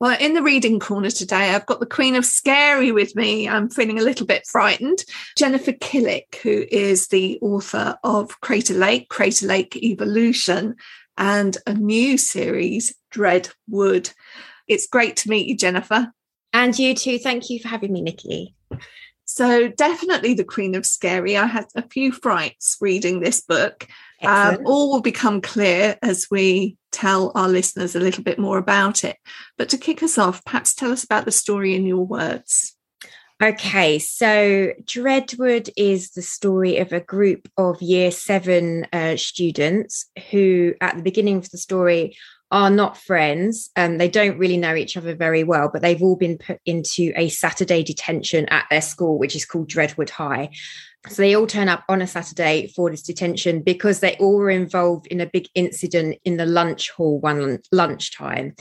Well, in the reading corner today, I've got the Queen of Scary with me. I'm feeling a little bit frightened. Jennifer Killick, who is the author of Crater Lake, Crater Lake Evolution, and a new series, Dreadwood. It's great to meet you, Jennifer. And you too. Thank you for having me, Nikki. So, definitely the Queen of Scary. I had a few frights reading this book. Um, all will become clear as we tell our listeners a little bit more about it. But to kick us off, perhaps tell us about the story in your words. Okay, so Dreadwood is the story of a group of year seven uh, students who, at the beginning of the story, are not friends and they don't really know each other very well, but they've all been put into a Saturday detention at their school, which is called Dreadwood High. So they all turn up on a Saturday for this detention because they all were involved in a big incident in the lunch hall one lunchtime.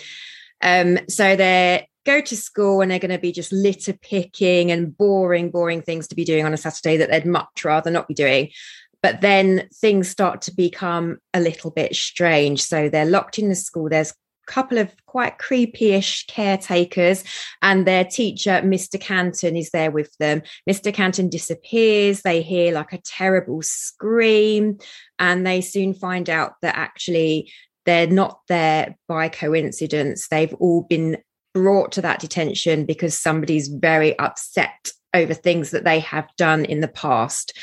Um, so they go to school and they're going to be just litter picking and boring, boring things to be doing on a Saturday that they'd much rather not be doing. But then things start to become a little bit strange. So they're locked in the school. There's a couple of quite creepy-ish caretakers and their teacher mr canton is there with them mr canton disappears they hear like a terrible scream and they soon find out that actually they're not there by coincidence they've all been brought to that detention because somebody's very upset over things that they have done in the past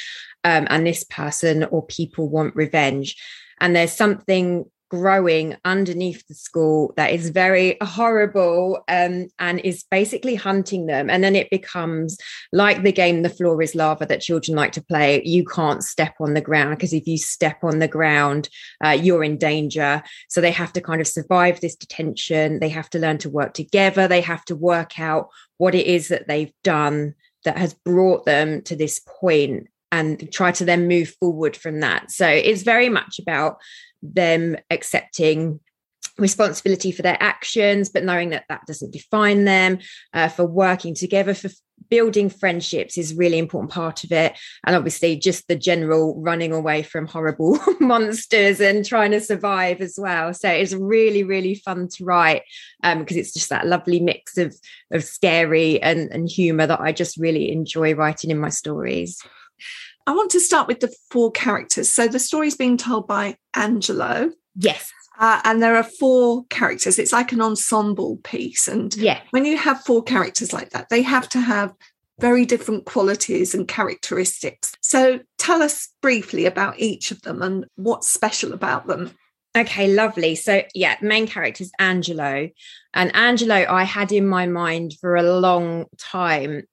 um, and this person or people want revenge and there's something growing underneath the school that is very horrible um, and is basically hunting them. And then it becomes like the game The Floor is Lava that children like to play. You can't step on the ground because if you step on the ground, uh, you're in danger. So they have to kind of survive this detention. They have to learn to work together. They have to work out what it is that they've done that has brought them to this point and try to then move forward from that. So it's very much about them accepting responsibility for their actions, but knowing that that doesn't define them, uh, for working together, for building friendships is really important part of it. And obviously, just the general running away from horrible monsters and trying to survive as well. So it's really, really fun to write um, because it's just that lovely mix of of scary and, and humor that I just really enjoy writing in my stories. I want to start with the four characters. So the story is being told by Angelo. Yes. Uh, and there are four characters. It's like an ensemble piece. And yeah. when you have four characters like that, they have to have very different qualities and characteristics. So tell us briefly about each of them and what's special about them. Okay, lovely. So, yeah, main character is Angelo. And Angelo, I had in my mind for a long time.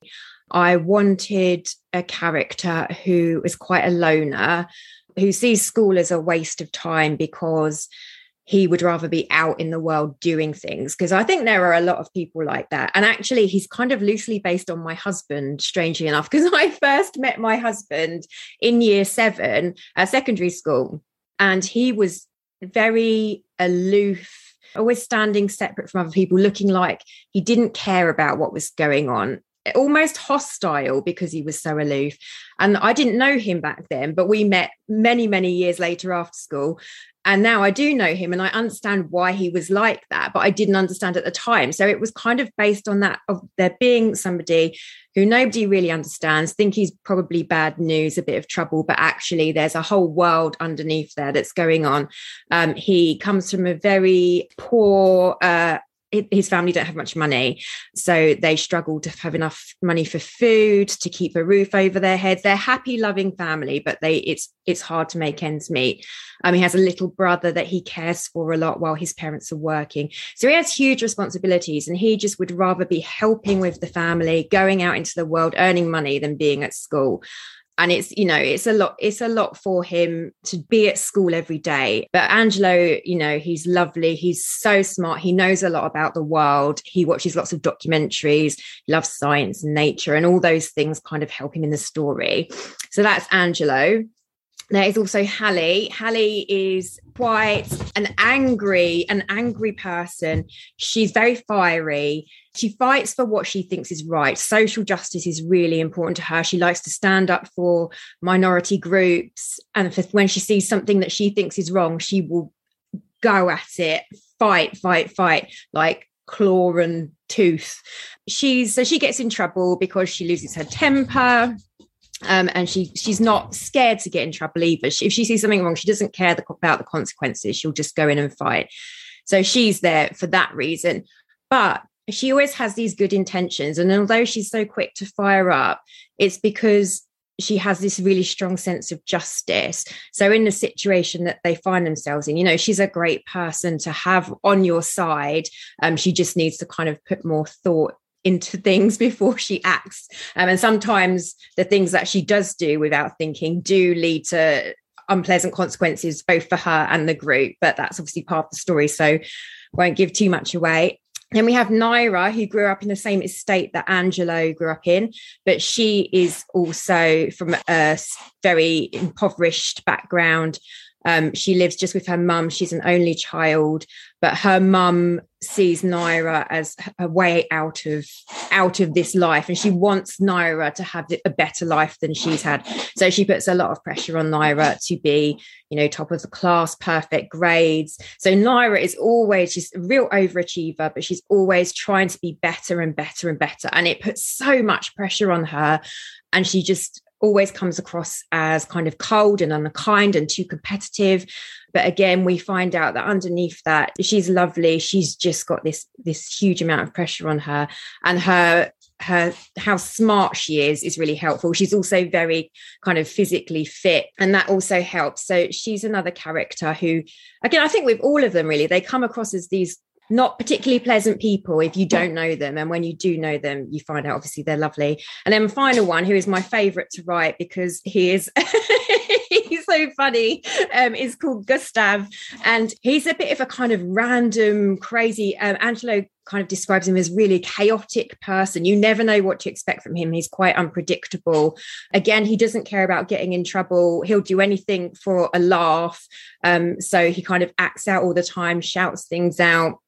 I wanted a character who is quite a loner, who sees school as a waste of time because he would rather be out in the world doing things. Because I think there are a lot of people like that. And actually, he's kind of loosely based on my husband, strangely enough, because I first met my husband in year seven at secondary school. And he was very aloof, always standing separate from other people, looking like he didn't care about what was going on almost hostile because he was so aloof. And I didn't know him back then, but we met many, many years later after school. And now I do know him and I understand why he was like that, but I didn't understand at the time. So it was kind of based on that of there being somebody who nobody really understands, think he's probably bad news, a bit of trouble, but actually there's a whole world underneath there that's going on. Um, he comes from a very poor uh, his family don't have much money so they struggle to have enough money for food to keep a roof over their heads. They're happy loving family but they it's it's hard to make ends meet. Um, he has a little brother that he cares for a lot while his parents are working. So he has huge responsibilities and he just would rather be helping with the family going out into the world earning money than being at school and it's you know it's a lot it's a lot for him to be at school every day. But angelo you know he's lovely. He's so smart. He knows a lot about the world. He watches lots of documentaries. Loves science and nature and all those things kind of help him in the story. So that's angelo there is also Hallie. Hallie is quite an angry, an angry person. She's very fiery. She fights for what she thinks is right. Social justice is really important to her. She likes to stand up for minority groups. And for, when she sees something that she thinks is wrong, she will go at it, fight, fight, fight, like claw and tooth. She's so she gets in trouble because she loses her temper. Um, and she she's not scared to get in trouble either. She, if she sees something wrong, she doesn't care the, about the consequences. She'll just go in and fight. So she's there for that reason. But she always has these good intentions. And although she's so quick to fire up, it's because she has this really strong sense of justice. So, in the situation that they find themselves in, you know, she's a great person to have on your side. Um, she just needs to kind of put more thought into things before she acts. Um, and sometimes the things that she does do without thinking do lead to unpleasant consequences, both for her and the group. But that's obviously part of the story. So, won't give too much away. Then we have Naira, who grew up in the same estate that Angelo grew up in, but she is also from a very impoverished background. Um, she lives just with her mum. She's an only child, but her mum sees Naira as a way out of out of this life, and she wants Naira to have a better life than she's had. So she puts a lot of pressure on Naira to be, you know, top of the class, perfect grades. So Naira is always she's a real overachiever, but she's always trying to be better and better and better, and it puts so much pressure on her, and she just always comes across as kind of cold and unkind and too competitive. But again we find out that underneath that she's lovely. She's just got this this huge amount of pressure on her. And her her how smart she is is really helpful. She's also very kind of physically fit and that also helps. So she's another character who again i think with all of them really they come across as these not particularly pleasant people if you don't know them. And when you do know them, you find out obviously they're lovely. And then final one, who is my favorite to write because he is he's so funny, um, is called Gustav. And he's a bit of a kind of random, crazy um, Angelo kind of describes him as really chaotic person. You never know what to expect from him. He's quite unpredictable. Again, he doesn't care about getting in trouble. He'll do anything for a laugh. Um, so he kind of acts out all the time, shouts things out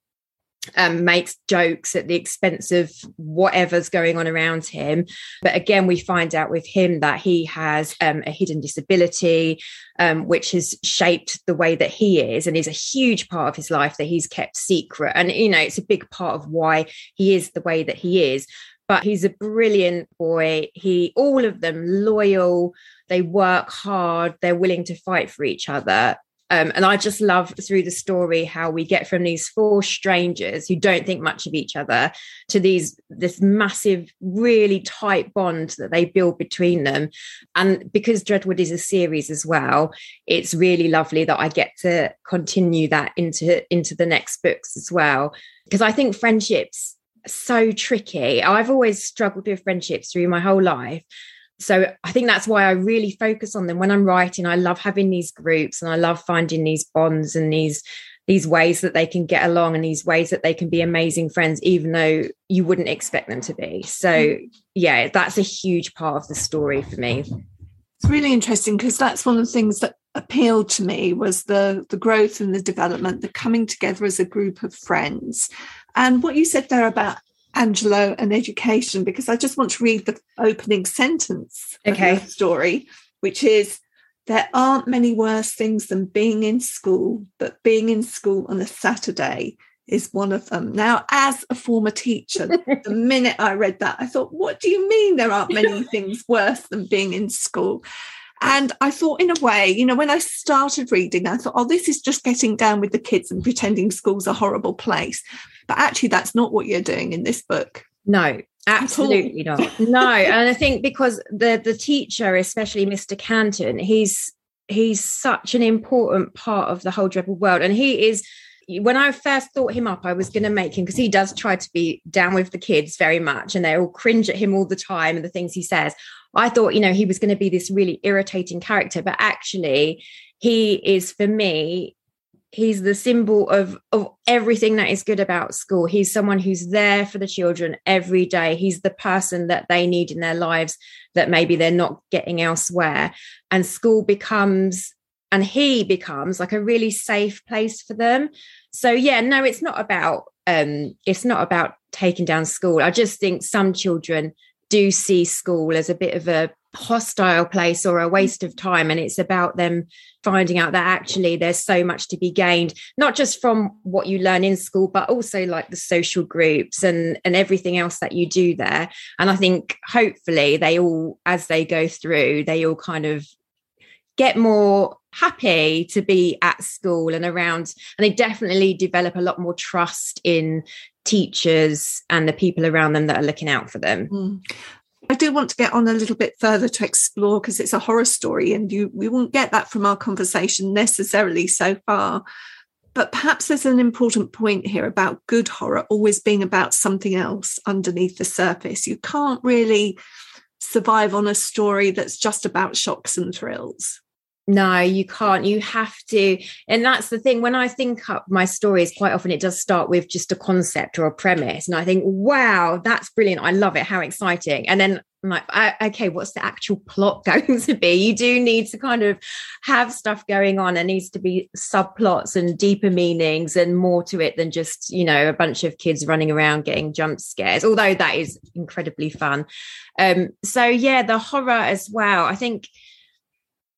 um, makes jokes at the expense of whatever's going on around him. But again, we find out with him that he has um, a hidden disability, um, which has shaped the way that he is and is a huge part of his life that he's kept secret. And, you know, it's a big part of why he is the way that he is. But he's a brilliant boy. He, all of them loyal, they work hard, they're willing to fight for each other. Um, and I just love through the story how we get from these four strangers who don't think much of each other to these this massive, really tight bond that they build between them. And because Dreadwood is a series as well, it's really lovely that I get to continue that into into the next books as well. Because I think friendships so tricky. I've always struggled with friendships through my whole life so I think that's why I really focus on them when I'm writing. I love having these groups and I love finding these bonds and these these ways that they can get along and these ways that they can be amazing friends even though you wouldn't expect them to be. So mm. yeah, that's a huge part of the story for me. It's really interesting because that's one of the things that appealed to me was the the growth and the development, the coming together as a group of friends. And what you said there about Angelo and education because I just want to read the opening sentence okay. of the story, which is there aren't many worse things than being in school, but being in school on a Saturday is one of them. Now, as a former teacher, the minute I read that, I thought, what do you mean there aren't many things worse than being in school? And I thought, in a way, you know, when I started reading, I thought, oh, this is just getting down with the kids and pretending school's a horrible place. But actually, that's not what you're doing in this book. No, absolutely not. No, and I think because the the teacher, especially Mr. Canton, he's he's such an important part of the whole Dreadwood world, and he is when I first thought him up, I was going to make him because he does try to be down with the kids very much, and they all cringe at him all the time and the things he says. I thought, you know, he was going to be this really irritating character, but actually, he is for me. He's the symbol of of everything that is good about school. He's someone who's there for the children every day. He's the person that they need in their lives that maybe they're not getting elsewhere. And school becomes and he becomes like a really safe place for them so yeah no it's not about um it's not about taking down school i just think some children do see school as a bit of a hostile place or a waste of time and it's about them finding out that actually there's so much to be gained not just from what you learn in school but also like the social groups and and everything else that you do there. And i think hopefully they all as they go through they all kind of get more happy to be at school and around and they definitely develop a lot more trust in teachers and the people around them that are looking out for them mm. I do want to get on a little bit further to explore because it's a horror story and you we won't get that from our conversation necessarily so far. But perhaps there's an important point here about good horror always being about something else underneath the surface. You can't really survive on a story that's just about shocks and thrills no you can't. You have to and that's the thing. When i think up my stories quite often it does start with just a concept or a premise and i think wow that's brilliant. I love it. How exciting. And then I'm like okay what's the actual plot going to be? You do need to kind of have stuff going on. There needs to be subplots and deeper meanings and more to it than just you know a bunch of kids running around getting jump scares although that is incredibly fun. Um so yeah the horror as well. I think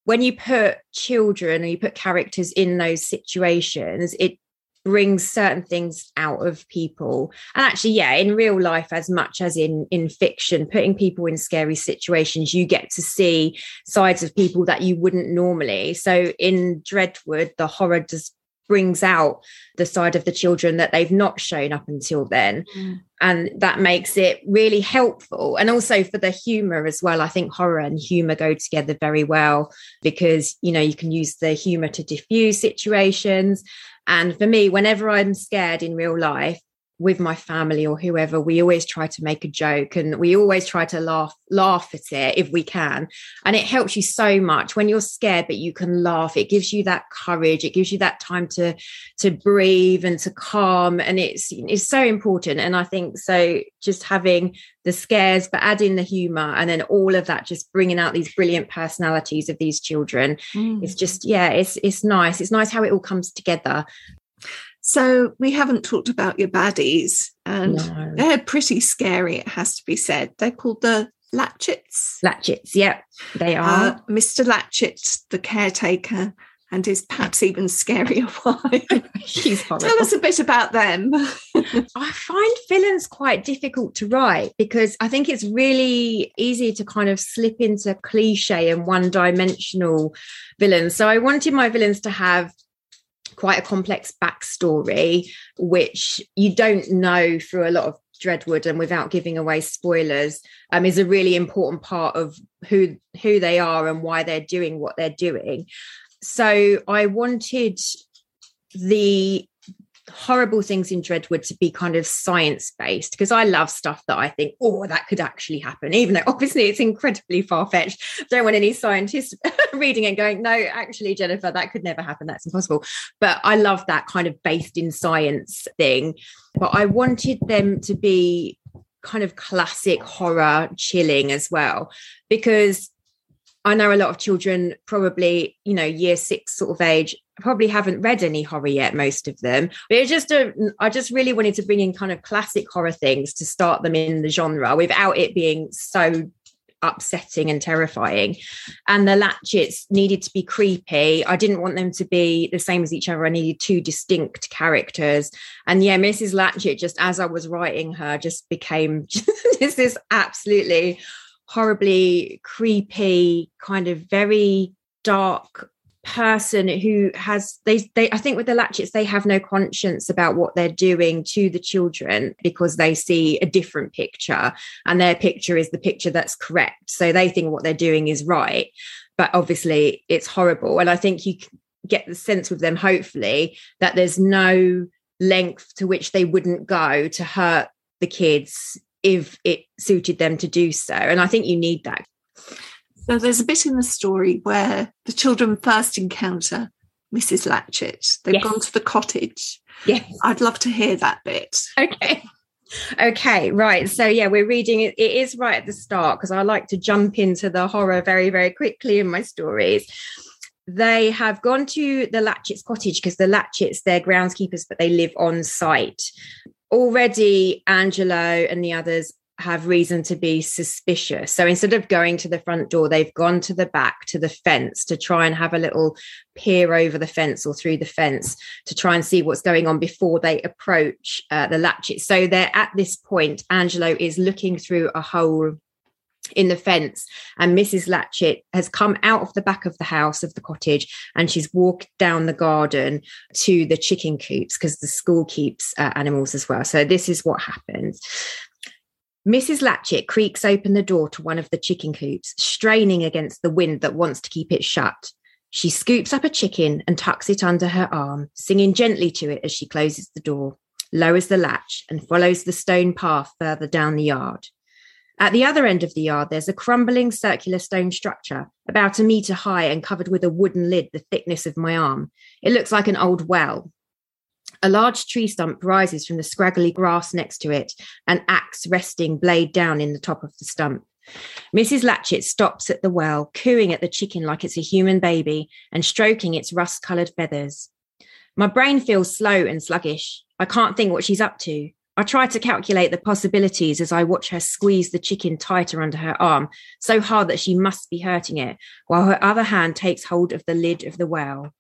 when you put children and you put characters in those situations, it brings certain things out of people. And actually yeah in real life as much as in in fiction putting people in scary situations you get to see sides of people that you wouldn't normally. So in dreadwood the horror just brings out the side of the children that they've not shown up until then. Mm. and that makes it really helpful. And also for the humor as well i think horror and humor go together very well because you know you can use the humor to diffuse situations. And for me whenever i'm scared in real life with my family or whoever we always try to make a joke and we always try to laugh laugh at it if we can. And it helps you so much. When you're scared but you can laugh it gives you that courage. It gives you that time to to breathe and to calm. And it's it's so important. And i think so just having the scares but adding the humor and then all of that just bringing out these brilliant personalities of these children mm. it's just yeah it's it's nice. It's nice how it all comes together so we haven't talked about your baddies, and no. they're pretty scary, it has to be said. They're called the Latchets. Latchets, yeah, they uh, are. Uh, Mr. Latchet, the caretaker, and his perhaps even scarier wife. She's horrible. Tell us a bit about them. I find villains quite difficult to write because I think it's really easy to kind of slip into cliche and one dimensional villains. So I wanted my villains to have quite a complex backstory, which you don't know through a lot of Dreadwood and without giving away spoilers, um, is a really important part of who who they are and why they're doing what they're doing. So I wanted the horrible things in Dreadwood to be kind of science based because I love stuff that I think, oh, that could actually happen, even though obviously it's incredibly far fetched. Don't want any scientists reading and going, no, actually, Jennifer, that could never happen. That's impossible. But I love that kind of based in science thing. But I wanted them to be kind of classic horror chilling as well because I know a lot of children, probably, you know, year six sort of age, probably haven't read any horror yet, most of them. But it's just a, I just really wanted to bring in kind of classic horror things to start them in the genre without it being so upsetting and terrifying. And the latchets needed to be creepy. I didn't want them to be the same as each other. I needed two distinct characters. And yeah, Mrs. Latchet, just as I was writing her, just became just this absolutely horribly creepy, kind of very dark person who has they they I think with the latchets they have no conscience about what they're doing to the children because they see a different picture and their picture is the picture that's correct so they think what they're doing is right but obviously it's horrible and I think you get the sense with them hopefully that there's no length to which they wouldn't go to hurt the kids if it suited them to do so. And I think you need that. So there's a bit in the story where the children first encounter Mrs. Latchett. They've yes. gone to the cottage. Yes. I'd love to hear that bit. Okay. Okay, right. So, yeah, we're reading it. It is right at the start because I like to jump into the horror very, very quickly in my stories. They have gone to the Latchett's cottage because the Latchets, they're groundskeepers, but they live on site already Angelo and the others have reason to be suspicious. So instead of going to the front door, they've gone to the back to the fence to try and have a little peer over the fence or through the fence to try and see what's going on before they approach uh, the latchet. So they're at this point, Angelo is looking through a hole in the fence and mrs latchet has come out of the back of the house of the cottage and she's walked down the garden to the chicken coops because the school keeps uh, animals as well so this is what happens mrs latchet creaks open the door to one of the chicken coops straining against the wind that wants to keep it shut she scoops up a chicken and tucks it under her arm singing gently to it as she closes the door lowers the latch and follows the stone path further down the yard at the other end of the yard, there's a crumbling circular stone structure, about a metre high and covered with a wooden lid the thickness of my arm. It looks like an old well. A large tree stump rises from the scraggly grass next to it, an axe resting blade down in the top of the stump. Mrs. Latchett stops at the well, cooing at the chicken like it's a human baby and stroking its rust coloured feathers. My brain feels slow and sluggish. I can't think what she's up to. I try to calculate the possibilities as I watch her squeeze the chicken tighter under her arm, so hard that she must be hurting it, while her other hand takes hold of the lid of the well.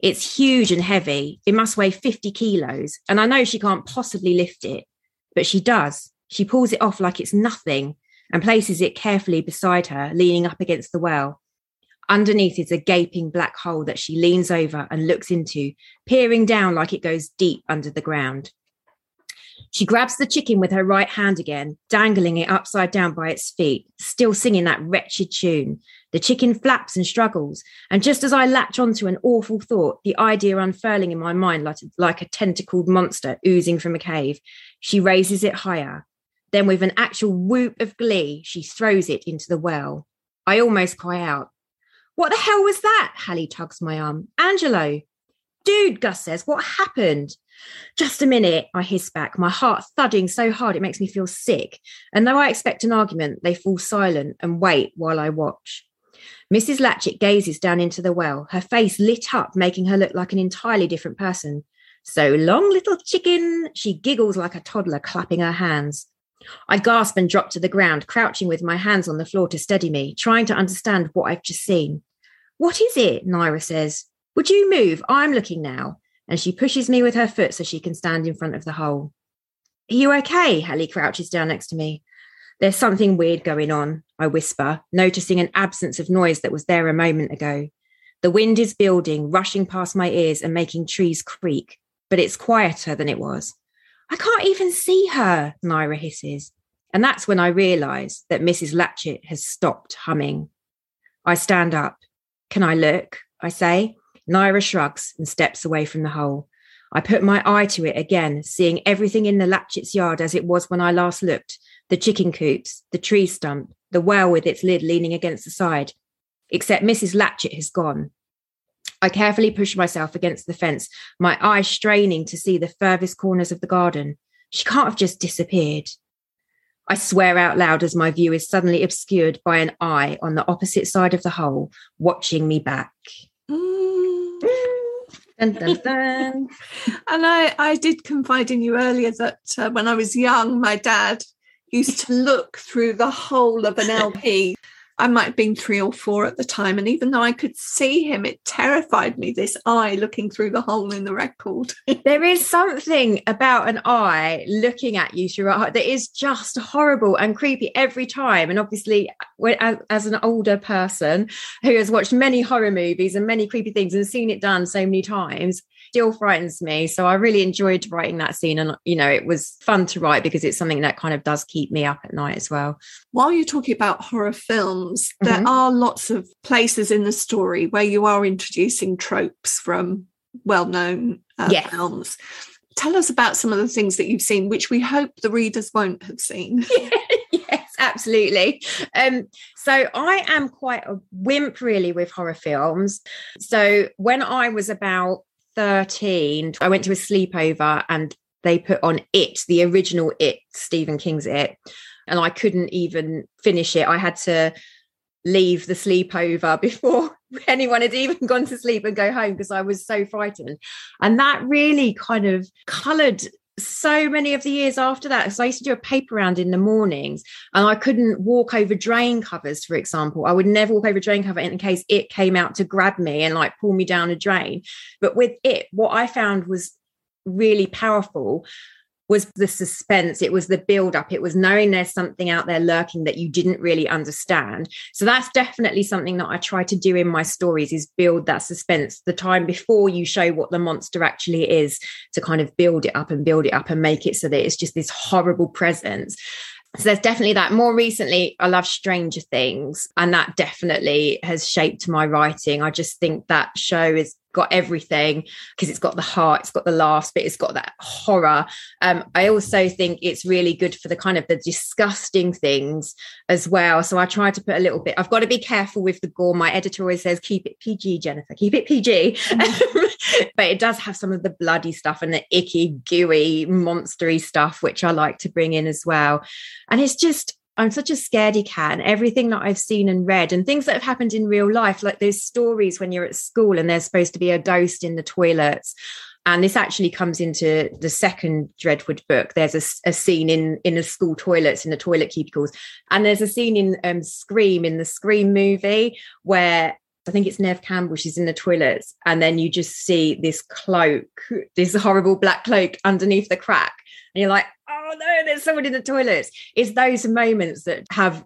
It's huge and heavy. It must weigh 50 kilos, and I know she can't possibly lift it, but she does. She pulls it off like it's nothing and places it carefully beside her, leaning up against the well. Underneath is a gaping black hole that she leans over and looks into, peering down like it goes deep under the ground. She grabs the chicken with her right hand again, dangling it upside down by its feet, still singing that wretched tune. The chicken flaps and struggles, and just as I latch onto an awful thought, the idea unfurling in my mind like, like a tentacled monster oozing from a cave, she raises it higher. Then, with an actual whoop of glee, she throws it into the well. I almost cry out. What the hell was that? Hallie tugs my arm. Angelo. Dude, Gus says, what happened? Just a minute, I hiss back, my heart thudding so hard it makes me feel sick. And though I expect an argument, they fall silent and wait while I watch. Mrs. Latchet gazes down into the well, her face lit up, making her look like an entirely different person. So long, little chicken, she giggles like a toddler, clapping her hands. I gasp and drop to the ground, crouching with my hands on the floor to steady me, trying to understand what I've just seen. What is it? Naira says. Would you move? I'm looking now and she pushes me with her foot so she can stand in front of the hole. Are you okay? Hallie crouches down next to me. There's something weird going on, I whisper, noticing an absence of noise that was there a moment ago. The wind is building, rushing past my ears and making trees creak, but it's quieter than it was. I can't even see her, Naira hisses. And that's when I realise that Mrs. Latchet has stopped humming. I stand up. Can I look? I say, Naira shrugs and steps away from the hole. I put my eye to it again, seeing everything in the Latchet's yard as it was when I last looked the chicken coops, the tree stump, the well with its lid leaning against the side. Except Mrs. Latchet has gone. I carefully push myself against the fence, my eyes straining to see the furthest corners of the garden. She can't have just disappeared. I swear out loud as my view is suddenly obscured by an eye on the opposite side of the hole, watching me back. Dun, dun, dun. and I, I did confide in you earlier that uh, when I was young, my dad used to look through the hole of an LP I might have been three or four at the time. And even though I could see him, it terrified me, this eye looking through the hole in the record. there is something about an eye looking at you a that is just horrible and creepy every time. And obviously, as an older person who has watched many horror movies and many creepy things and seen it done so many times, still frightens me. So I really enjoyed writing that scene. And, you know, it was fun to write because it's something that kind of does keep me up at night as well. While you're talking about horror films, mm-hmm. there are lots of places in the story where you are introducing tropes from well known uh, yes. films. Tell us about some of the things that you've seen, which we hope the readers won't have seen. yes, absolutely. Um, so I am quite a wimp, really, with horror films. So when I was about 13, I went to a sleepover and they put on It, the original It, Stephen King's It. And I couldn't even finish it. I had to leave the sleepover before anyone had even gone to sleep and go home because I was so frightened. And that really kind of coloured so many of the years after that. So I used to do a paper round in the mornings and I couldn't walk over drain covers, for example. I would never walk over drain cover in case it came out to grab me and like pull me down a drain. But with it, what I found was really powerful was the suspense it was the build up it was knowing there's something out there lurking that you didn't really understand so that's definitely something that i try to do in my stories is build that suspense the time before you show what the monster actually is to kind of build it up and build it up and make it so that it's just this horrible presence so there's definitely that. More recently, I love Stranger Things, and that definitely has shaped my writing. I just think that show is got everything because it's got the heart, it's got the laughs, but it's got that horror. Um, I also think it's really good for the kind of the disgusting things as well. So I try to put a little bit. I've got to be careful with the gore. My editor always says, "Keep it PG, Jennifer. Keep it PG." Mm-hmm. but it does have some of the bloody stuff and the icky, gooey, monstery stuff, which I like to bring in as well. And it's just I'm such a scaredy cat and everything that I've seen and read and things that have happened in real life, like those stories when you're at school and there's supposed to be a ghost in the toilets. And this actually comes into the second Dreadwood book. There's a, a scene in in the school toilets, in the toilet cubicles, and there's a scene in um, Scream in the Scream movie where I think it's Neve Campbell. She's in the toilets, and then you just see this cloak, this horrible black cloak underneath the crack, and you're like, oh no, there's someone in the toilets. It's those moments that have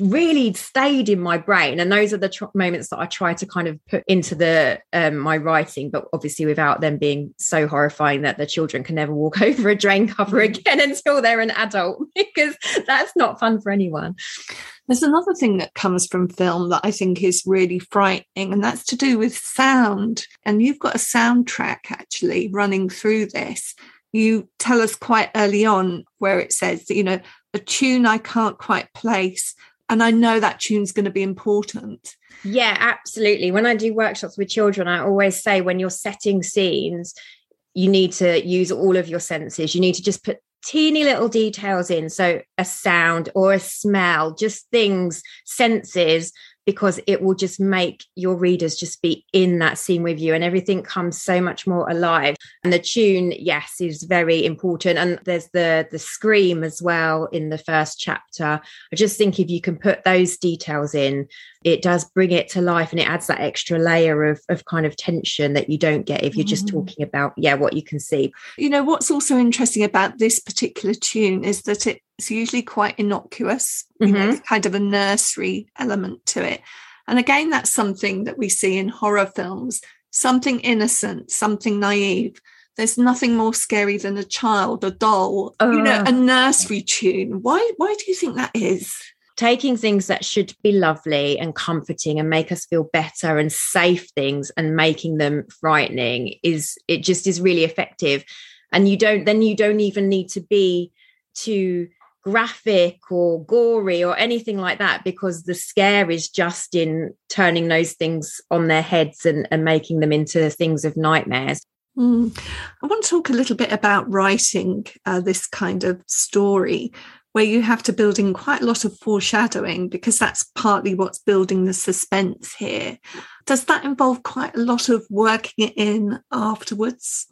really stayed in my brain and those are the tr- moments that i try to kind of put into the um, my writing but obviously without them being so horrifying that the children can never walk over a drain cover mm. again until they're an adult because that's not fun for anyone there's another thing that comes from film that i think is really frightening and that's to do with sound and you've got a soundtrack actually running through this you tell us quite early on where it says you know, a tune I can't quite place. And I know that tune's going to be important. Yeah, absolutely. When I do workshops with children, I always say when you're setting scenes, you need to use all of your senses. You need to just put teeny little details in. So a sound or a smell, just things, senses because it will just make your readers just be in that scene with you and everything comes so much more alive. And the tune yes is very important. And there's the the scream as well in the first chapter. I just think if you can put those details in it does bring it to life and it adds that extra layer of, of kind of tension that you don't get if you're just mm. talking about yeah what you can see. You know what's also interesting about this particular tune is that it's usually quite innocuous mm-hmm. you know, mm-hmm. kind of a nursery element to it. And again that's something that we see in horror films. Something innocent something naive. There's nothing more scary than a child a doll uh, you know a nursery tune. Why why do you think that is? Taking things that should be lovely and comforting and make us feel better and safe things and making them frightening is it just is really effective. And you don't then you don't even need to be too graphic or gory or anything like that because the scare is just in turning those things on their heads and, and making them into things of nightmares mm. i want to talk a little bit about writing uh, this kind of story where you have to build in quite a lot of foreshadowing because that's partly what's building the suspense here. Does that involve quite a lot of working it in afterwards?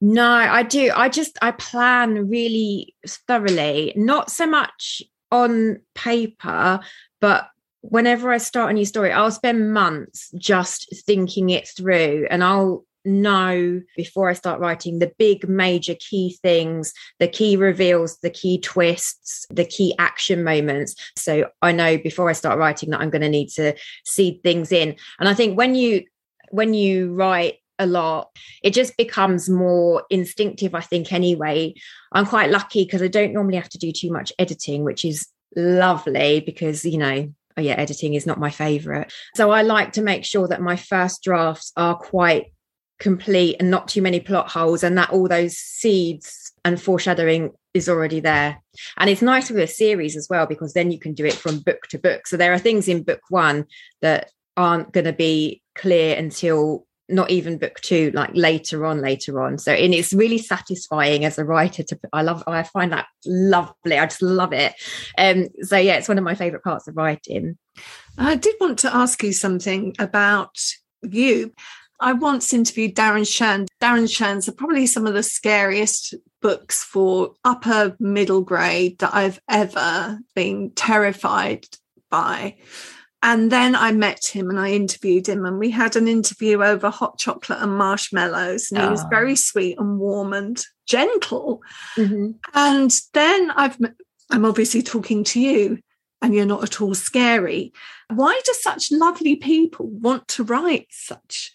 No, I do. I just I plan really thoroughly, not so much on paper, but whenever I start a new story, I'll spend months just thinking it through and I'll know before I start writing the big major key things, the key reveals, the key twists, the key action moments. So I know before I start writing that I'm going to need to seed things in. And I think when you when you write a lot. It just becomes more instinctive i think anyway. I'm quite lucky because i don't normally have to do too much editing which is lovely because you know oh yeah editing is not my favorite. So i like to make sure that my first drafts are quite complete and not too many plot holes and that all those seeds and foreshadowing is already there. And it's nice with a series as well because then you can do it from book to book. So there are things in book one that aren't going to be clear until not even book two like later on later on so and it's really satisfying as a writer to i love i find that lovely i just love it um so yeah it's one of my favorite parts of writing i did want to ask you something about you I once interviewed Darren Shan. Darren Shan's are probably some of the scariest books for upper middle grade that I've ever been terrified by. And then I met him and I interviewed him, and we had an interview over hot chocolate and marshmallows. And he was very ah. sweet and warm and gentle. Mm-hmm. And then I've I'm obviously talking to you, and you're not at all scary. Why do such lovely people want to write such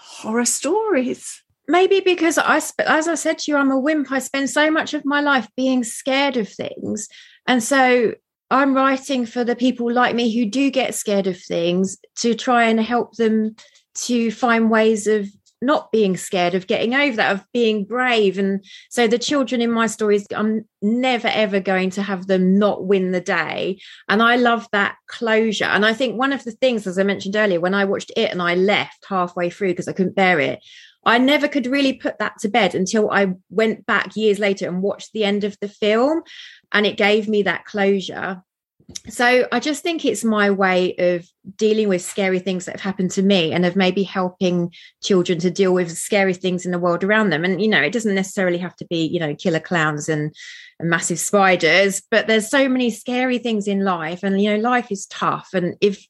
horror stories? Maybe because I, as I said to you, I'm a wimp. I spend so much of my life being scared of things. And so I'm writing for the people like me who do get scared of things to try and help them to find ways of not being scared of getting over that of being brave. And so the children in my stories i'm never ever going to have them not win the day. And i love that closure. And i think one of the things as i mentioned earlier when i watched it and i left halfway through because i couldn't bear it i never could really put that to bed until i went back years later and watched the end of the film and it gave me that closure so I just think it's my way of dealing with scary things that have happened to me and of maybe helping children to deal with scary things in the world around them. And, you know, it doesn't necessarily have to be, you know, killer clowns and, and massive spiders, but there's so many scary things in life. And, you know, life is tough. And if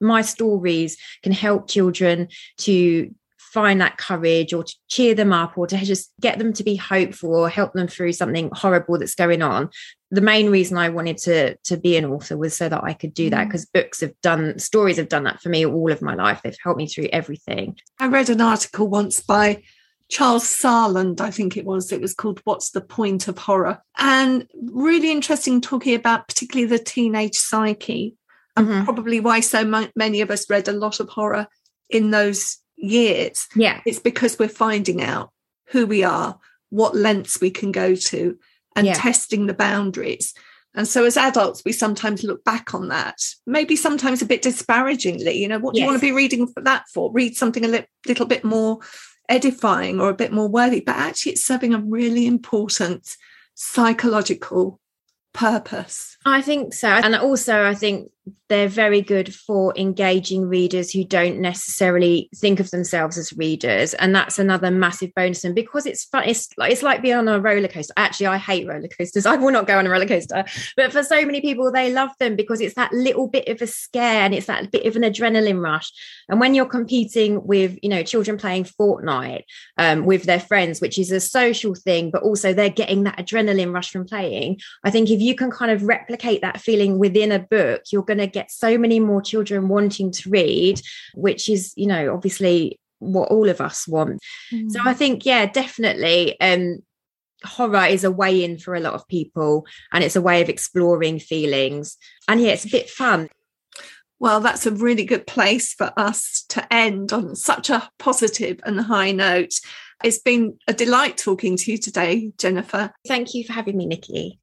my stories can help children to find that courage or to cheer them up or to just get them to be hopeful or help them through something horrible that's going on the main reason i wanted to to be an author was so that i could do that because mm. books have done stories have done that for me all of my life they've helped me through everything i read an article once by Charles Sarland, I think it was. It was called What's the Point of Horror? And really interesting talking about particularly the teenage psyche and mm-hmm. probably why so many of us read a lot of horror in those years. Yeah. It's because we're finding out who we are, what lengths we can go to, and yeah. testing the boundaries. And so as adults, we sometimes look back on that, maybe sometimes a bit disparagingly. You know, what do yes. you want to be reading for that for? Read something a li- little bit more edifying or a bit more worthy. But actually, it's serving a really important psychological purpose. I think so. And also, I think they're very good for engaging readers who don't necessarily think of themselves as readers. And that's another massive bonus. And because it's fun it's like it's like being on a roller coaster. Actually i hate roller coasters. I will not go on a roller coaster. But for so many people they love them because it's that little bit of a scare and it's that bit of an adrenaline rush. And when you're competing with you know children playing fortnite um, with their friends which is a social thing but also they're getting that adrenaline rush from playing i think if you can kind of replicate that feeling within a book you're going to get so many more children wanting to read, which is, you know, obviously what all of us want. Mm. So I think, yeah, definitely. Um, horror is a way in for a lot of people and it's a way of exploring feelings. And yeah, it's a bit fun. Well, that's a really good place for us to end on such a positive and high note. It's been a delight talking to you today, Jennifer. Thank you for having me, Nikki.